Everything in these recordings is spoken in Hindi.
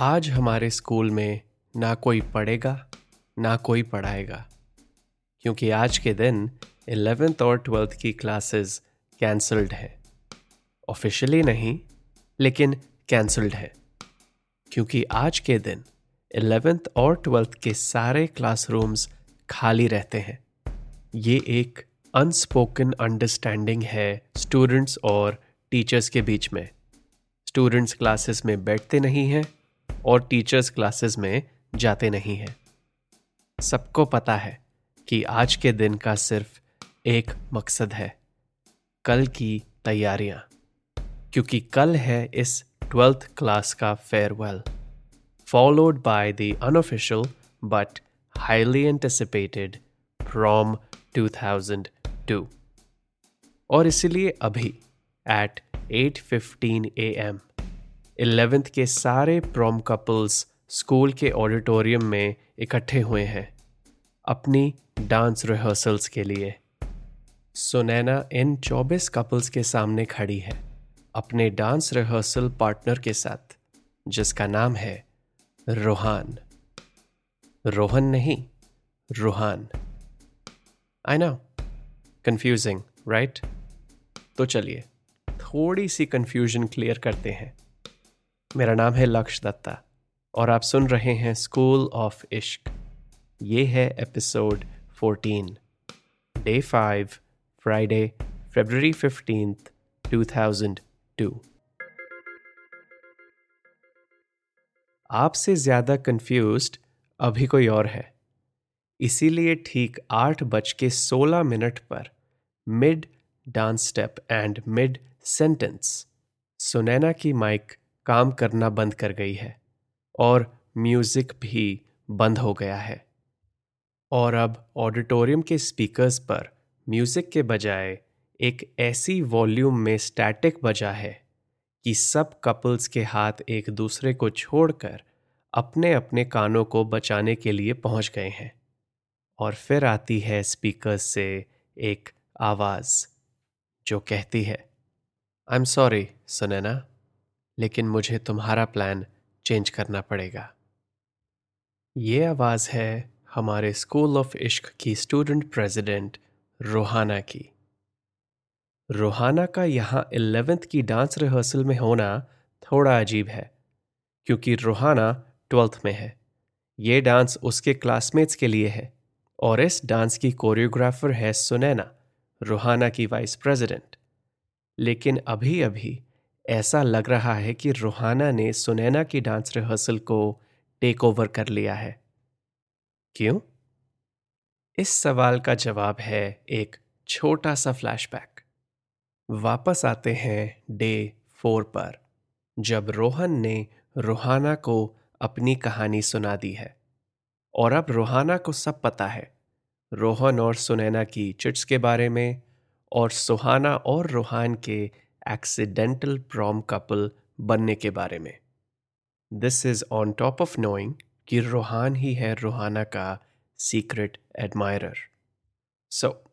आज हमारे स्कूल में ना कोई पढ़ेगा, ना कोई पढ़ाएगा, क्योंकि आज के दिन एलेवेंथ और ट्वेल्थ की क्लासेस कैंसल्ड हैं। ऑफिशियली नहीं, लेकिन कैंसल्ड है, क्योंकि आज के दिन एलेवेंथ और ट्वेल्थ के सारे क्लासरूम्स खाली रहते हैं। ये एक अनस्पोकन अंडरस्टैंडिंग है स्टूडेंट्स और टीचर्स के बीच में। स्टूडेंट्स क्लासेस में बैठते नहीं हैं और टीचर्स क्लासेस में जाते नहीं हैं। सबको पता है कि आज के दिन का सिर्फ़ एक मकसद है, कल की तैयारियाँ। क्योंकि कल है इस ट्वेल्थ क्लास का farewell followed by the unofficial but highly anticipated from 2002 और इसलिए अभी एट 8:15 एम इलेवेंथ के सारे प्रॉम कपल्स स्कूल के ऑडिटोरियम में इकट्ठे हुए हैं अपनी डांस रिहर्सल्स के लिए। सुनैना इन 24 कपल्स के सामने खड़ी है, अपने डांस रिहर्सल पार्टनर के साथ, जिसका नाम है रोहान। रोहन नहीं, Ruhaan. I know confusing right तो चलिए, थोड़ी सी कंफ्यूजन क्लियर करते हैं। मेरा नाम है लक्ष्य दत्ता और आप सुन रहे हैं स्कूल ऑफ़ इश्क। ये है episode 14 day five, Friday February fifteen 2002 आपसे ज़्यादा कंफ्यूज्ड अभी कोई और है। इसीलिए ठीक आठ बज के सोलह मिनट पर mid dance step and mid sentence Sunaina की माइक काम करना बंद कर गई है और म्यूज़िक भी बंद हो गया है। और अब ऑडिटोरियम के स्पीकर्स पर म्यूज़िक के बजाय एक ऐसी वॉल्यूम में स्टैटिक बजा है कि सब कपल्स के हाथ एक दूसरे को छोड़कर अपने अपने कानों को बचाने के लिए पहुँच गए हैं। और फिर आती है स्पीकर से एक आवाज़ जो कहती है आई एम सॉरी सुनैना। लेकिन मुझे तुम्हारा प्लान चेंज करना पड़ेगा। ये आवाज़ है हमारे स्कूल ऑफ़ इश्क की स्टूडेंट प्रेसिडेंट रोहाना की। रोहाना का यहाँ एलेवेंथ की डांस रिहर्सल में होना थोड़ा अजीब है, क्योंकि रोहाना ट्वेल्थ में है। ये डांस उसके क्लासमेट्स के लिए है और इस डांस की कोरियोग्राफर है सुनैना रोहाना की वाइस प्रेसिडेंट लेकिन अभी अभी ऐसा लग रहा है कि रोहाना ने सुनैना की डांस रिहर्सल को टेक ओवर कर लिया है। क्यों? इस सवाल का जवाब है एक छोटा सा फ्लैशबैक वापस आते हैं डे फोर पर, जब रोहन ने रोहाना को अपनी कहानी सुना दी है। और अब रोहाना को सब पता है, रोहन और सुनैना की चिट्स के बारे में, और सुहाना और रोहान के एक्सीडेंटल प्रॉम कपल बनने के बारे में। This is on top of knowing कि रोहान ही है रोहाना का सीक्रेट एडमायरर सो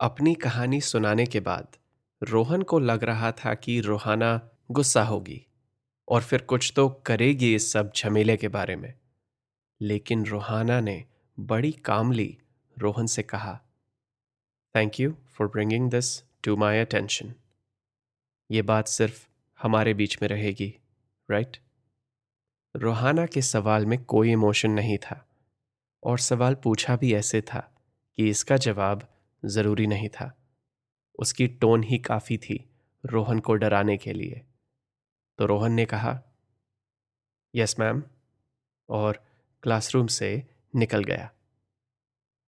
अपनी कहानी सुनाने के बाद रोहन को लग रहा था कि रोहाना गुस्सा होगी और फिर कुछ तो करेगी इस सब झमेले के बारे में। लेकिन रोहाना ने बड़ी कामली रोहन से कहा thank you for bringing this to my attention ये बात सिर्फ़ हमारे बीच में रहेगी राइट रोहाना के सवाल में कोई इमोशन नहीं था और सवाल पूछा भी ऐसे था कि इसका जवाब ज़रूरी नहीं था। उसकी टोन ही काफ़ी थी रोहन को डराने के लिए। तो रोहन ने कहा यस मैम और क्लासरूम से निकल गया।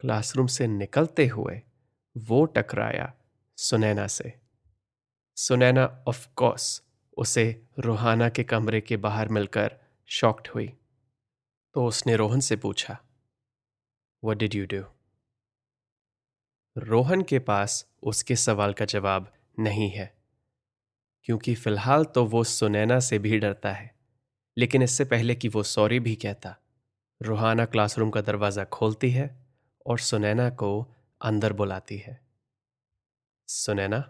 क्लासरूम से निकलते हुए वो टकराया सुनैना से। सुनैना ऑफ़ कोर्स उसे रोहाना के कमरे के बाहर मिलकर शॉक्ड हुई। तो उसने रोहन से पूछा what did you do Rohan के पास उसके सवाल का जवाब नहीं है, क्योंकि फ़िलहाल तो वो सुनैना से भी डरता है, लेकिन इससे पहले कि वो सॉरी भी कहता, रोहाना क्लासरूम का दरवाज़ा खोलती है और सुनैना को अंदर बुलाती है। सुनैना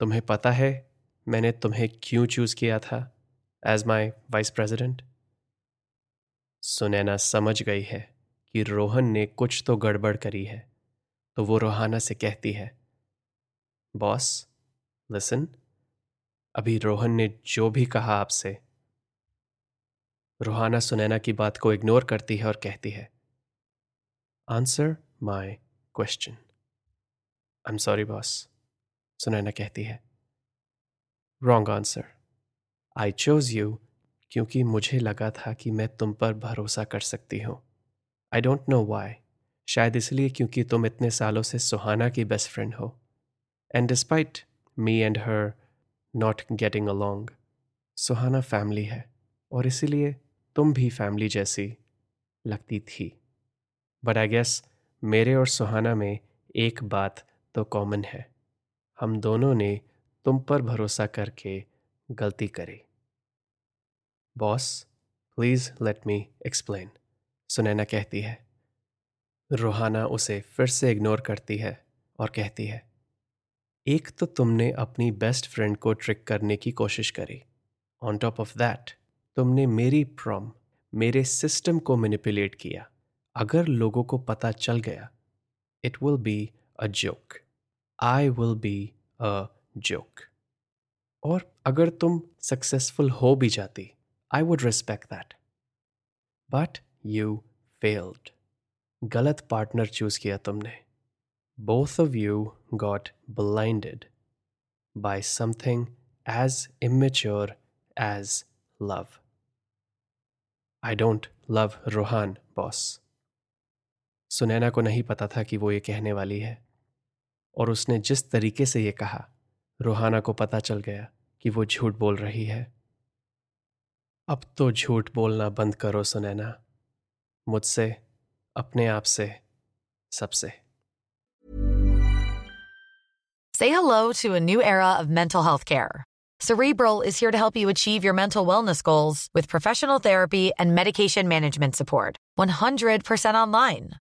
तुम्हें पता है, मैंने तुम्हें क्यों चूज़ किया था as my vice president Sunaina समझ गई है कि रोहन ने कुछ तो गड़बड़ करी है तो वो रोहाना से कहती है, बॉस लिसन अभी रोहन ने जो भी कहा आपसे रोहाना सुनैना की बात को इग्नोर करती है और कहती है answer my question I am sorry boss Sunaina कहती है। Wrong answer I chose you क्योंकि मुझे लगा था कि मैं तुम पर भरोसा कर सकती हूँ। आई डोंट नो वाई शायद इसलिए क्योंकि तुम इतने सालों से सुहाना की बेस्ट फ्रेंड हो। And despite me and her not getting along Suhana family है और इसीलिए तुम भी फैमिली जैसी लगती थी। बट आई गेस मेरे और सुहाना में एक बात तो कॉमन है। हम दोनों ने तुम पर भरोसा करके गलती करी। Boss, please let me explain, Sunaina कहती है। रोहाना उसे फिर से इग्नोर करती है और कहती है, एक तो तुमने अपनी बेस्ट फ्रेंड को ट्रिक करने की कोशिश करी। ऑन टॉप ऑफ़ दैट तुमने मेरी प्रॉम, मेरे सिस्टम को मैनिपुलेट किया। अगर लोगों को पता चल गया it will be a joke I will be a joke और अगर तुम सक्सेसफुल हो भी जाती I would respect that but you failed गलत पार्टनर चूज़ किया तुमने. Both of you got blinded by something as immature as love. I don't love Rohan, boss. Sunaina को नहीं पता था कि वो ये कहने वाली है। और उसने जिस तरीके से ये कहा रोहाना को पता चल गया कि वो झूठ बोल रही है अब तो झूठ बोलना बंद करो सुनैना मुझसे अपने आप से सबसे Say hello to a new era of mental health care. Cerebral is here to help you achieve your mental wellness goals with professional therapy and medication management support. 100% online.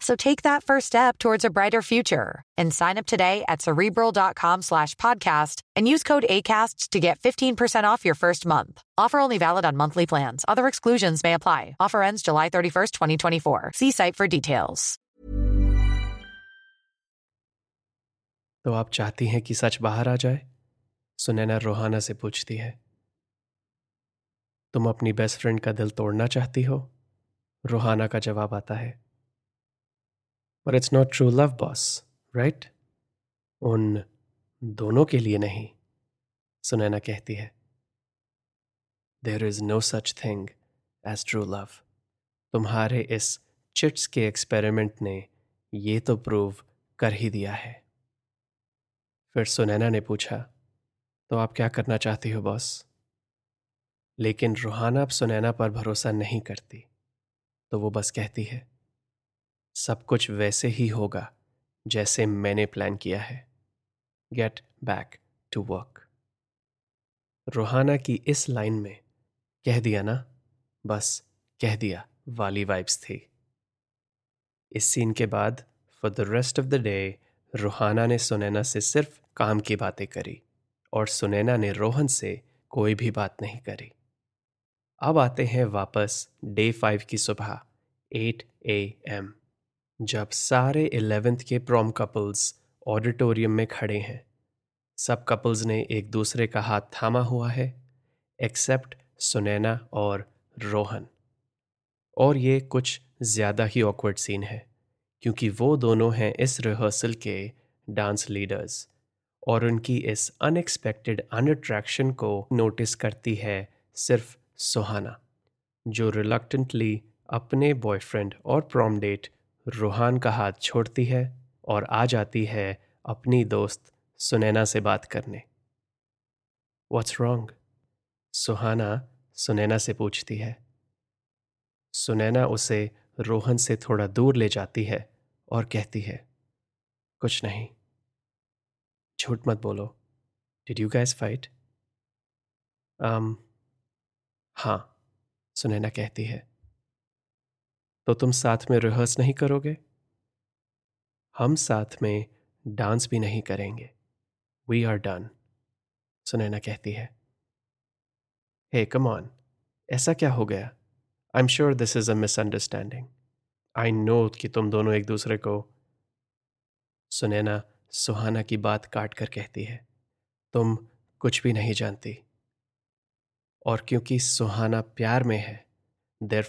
So take that first step towards a brighter future and sign up today at cerebral.com slash podcast and use code ACasts to get 15% off your first month. Offer only valid on monthly plans. Other exclusions may apply. Offer ends July 31st, 2024. See site for details. तो आप चाहती हैं कि सच बाहर आ जाए सुनैना रोहाना से पूछती है तुम अपनी बेस्ट फ्रेंड का दिल तोड़ना चाहती हो रोहाना का जवाब आता है पर it's not true love boss right उन दोनों के लिए नहीं, सुनैना कहती है। There is no such thing as true love तुम्हारे इस चिट्स के एक्सपेरिमेंट ने ये तो प्रूव कर ही दिया है। फिर सुनैना ने पूछा तो आप क्या करना चाहती हो बॉस लेकिन रूहाना अब सुनैना पर भरोसा नहीं करती तो वो बस कहती है सब कुछ वैसे ही होगा, जैसे मैंने प्लान किया है। Get back to work Rohana की इस लाइन में कह दिया ना, बस कह दिया, वाली वाइब्स थी। इस सीन के बाद for the rest of the day Rohana ने सुनैना से सिर्फ़ काम की बातें करी, और सुनैना ने रोहन से कोई भी बात नहीं करी। अब आते हैं वापस डे फाइव की सुबह एट ए एम जब सारे इलेवेंथ के प्रॉम कपल्स ऑडिटोरियम में खड़े हैं। सब कपल्स ने एक दूसरे का हाथ थामा हुआ है, एक्सेप्ट सुनैना और रोहन। और ये कुछ ज़्यादा ही ऑकवर्ड सीन है, क्योंकि वो दोनों हैं इस रिहर्सल के डांस लीडर्स और उनकी इस अनएक्सपेक्टेड अनअट्रैक्शन को नोटिस करती है सिर्फ़ सुहाना, जो रिलक्टेंटली अपने बॉयफ्रेंड और प्रॉम डेट रूहान का हाथ छोड़ती है और आ जाती है अपनी दोस्त सुनैना से बात करने। व्हाट्स रॉन्ग सुहाना सुनैना से पूछती है। सुनैना उसे रोहन से थोड़ा दूर ले जाती है और कहती है कुछ नहीं। झूठ मत बोलो। Did you guess fight um, हाँ सुनैना कहती है। तो तुम साथ में रिहर्स नहीं करोगे? हम साथ में डांस भी नहीं करेंगे। वी आर डन सुनैना कहती है। हे कम ऑन ऐसा क्या हो गया? I am sure this is a misunderstanding I know कि तुम दोनों एक दूसरे को सुनैना सुहाना की बात काट कर कहती है। तुम कुछ भी नहीं जानती। और क्योंकि सुहाना प्यार में है देर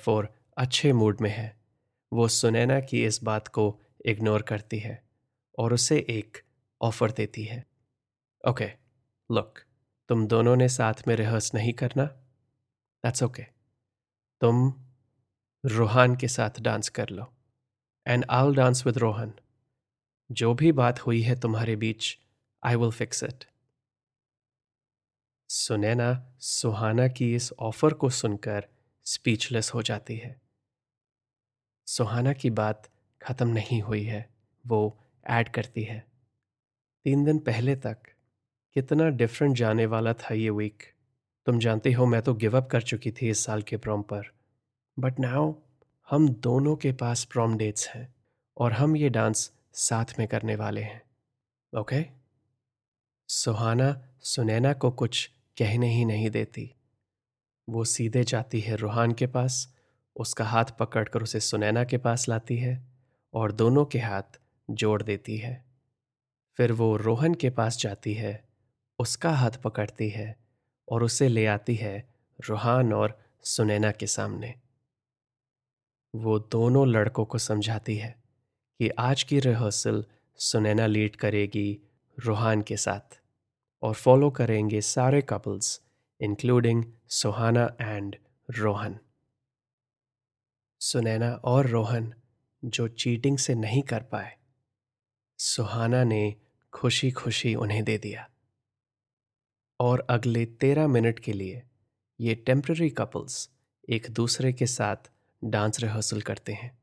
अच्छे मूड में है। वो सुनैना की इस बात को इग्नोर करती है और उसे एक ऑफ़र देती है। ओके लुक तुम दोनों ने साथ में रिहर्स नहीं करना। That's okay. तुम रोहान के साथ डांस कर लो। And I will dance with Rohan. जो भी बात हुई है तुम्हारे बीच I will fix it Sunaina Suhana की इस ऑफ़र को सुनकर स्पीचलेस हो जाती है। सुहाना की बात खत्म नहीं हुई है, वो ऐड करती है। तीन दिन पहले तक कितना डिफरेंट जाने वाला था ये वीक तुम जानते हो, मैं तो गिव अप कर चुकी थी इस साल के प्रॉम पर। बट नाउ हम दोनों के पास प्रॉम डेट्स हैं और हम ये डांस साथ में करने वाले हैं। Okay okay? सुहाना सुनैना को कुछ कहने ही नहीं देती। वो सीधे जाती है रूहान के पास उसका हाथ पकड़कर उसे सुनैना के पास लाती है और दोनों के हाथ जोड़ देती है। फिर वो रोहन के पास जाती है, उसका हाथ पकड़ती है और उसे ले आती है रूहान और सुनैना के सामने। वो दोनों लड़कों को समझाती है कि आज की रिहर्सल सुनैना लीड करेगी रूहान के साथ और फॉलो करेंगे सारे couples including Suhana and Rohan. Sunaina और रोहन जो चीटिंग से नहीं कर पाए। सुहाना ने खुशी खुशी उन्हें दे दिया। और अगले तेरह मिनट के लिए ये टेम्प्ररी कपल्स एक दूसरे के साथ डांस रिहर्सल करते हैं।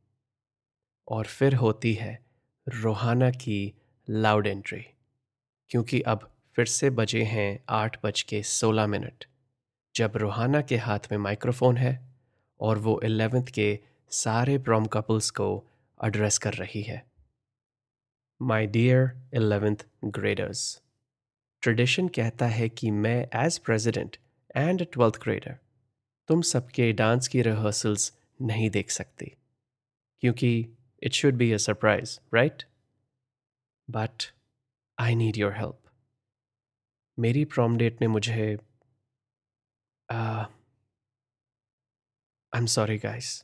और फिर होती है रोहाना की लाउड एंट्री, क्योंकि अब फिर से बजे हैं आठ बज के सोलह मिनट, जब रोहाना के हाथ में माइक्रोफोन है और वो एलेवेंथ के सारे प्रॉम कपल्स को एड्रेस कर रही है। My dear eleventh graders tradition कहता है कि मैं as president and twelfth grader तुम सबके डांस की रिहर्सल्स नहीं देख सकती, क्योंकि it should be a surprise right but I need your help मेरी प्रॉम डेट ने मुझे आई एम सॉरी गाइस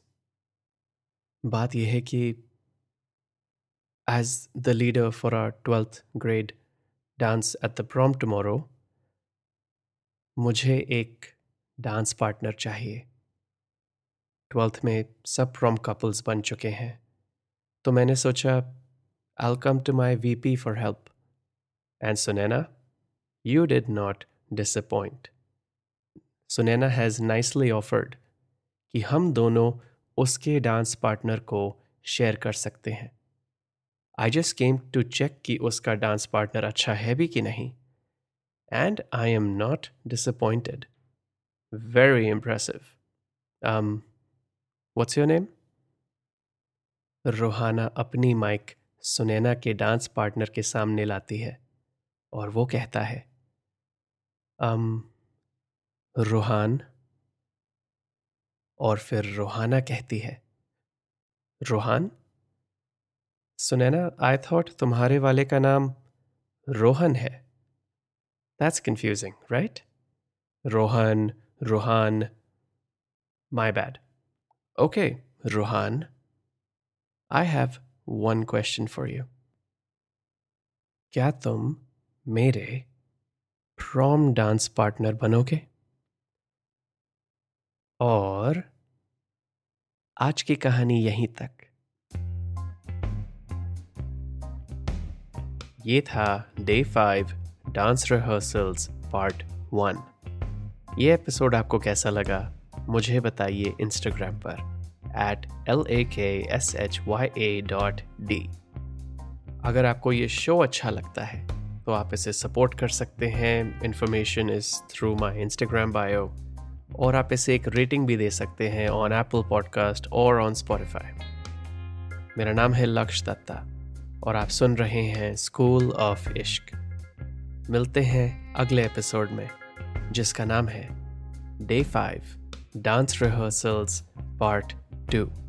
बात यह है कि as the leader for our twelfth grade dance at the prom tomorrow मुझे एक डांस पार्टनर चाहिए। ट्वेल्थ में सब प्रॉम कपल्स बन चुके हैं। तो मैंने सोचा I come to my V P for help and Sunaina you did not disappoint Sunaina has nicely offered कि हम दोनों उसके डांस पार्टनर को शेयर कर सकते हैं। I just came to check कि उसका डांस पार्टनर अच्छा है भी कि नहीं। And I am not disappointed very impressive what's your name Rohana अपनी माइक सुनैना के डांस पार्टनर के सामने लाती है और वो कहता है um, रोहान और फिर रोहाना कहती है, रोहान सुनैना आई थॉट तुम्हारे वाले का नाम रोहन है। That's confusing right Rohan, Rohaan my bad okay Rohaan I have one question for you क्या तुम मेरे प्रॉम डांस पार्टनर बनोगे? और आज की कहानी यहीं तक। ये था day five dance rehearsals part one. ये एपिसोड आपको कैसा लगा, मुझे बताइए इंस्टाग्राम पर at L A K S H Y A dot D अगर आपको ये शो अच्छा लगता है तो आप इसे सपोर्ट कर सकते हैं। Information is through my Instagram bio और आप इसे एक रेटिंग भी दे सकते हैं ऑन एप्पल पॉडकास्ट और ऑन स्पॉटिफाई मेरा नाम है लक्ष्य दत्ता और आप सुन रहे हैं स्कूल ऑफ़ इश्क मिलते हैं अगले एपिसोड में, जिसका नाम है day five dance rehearsals part two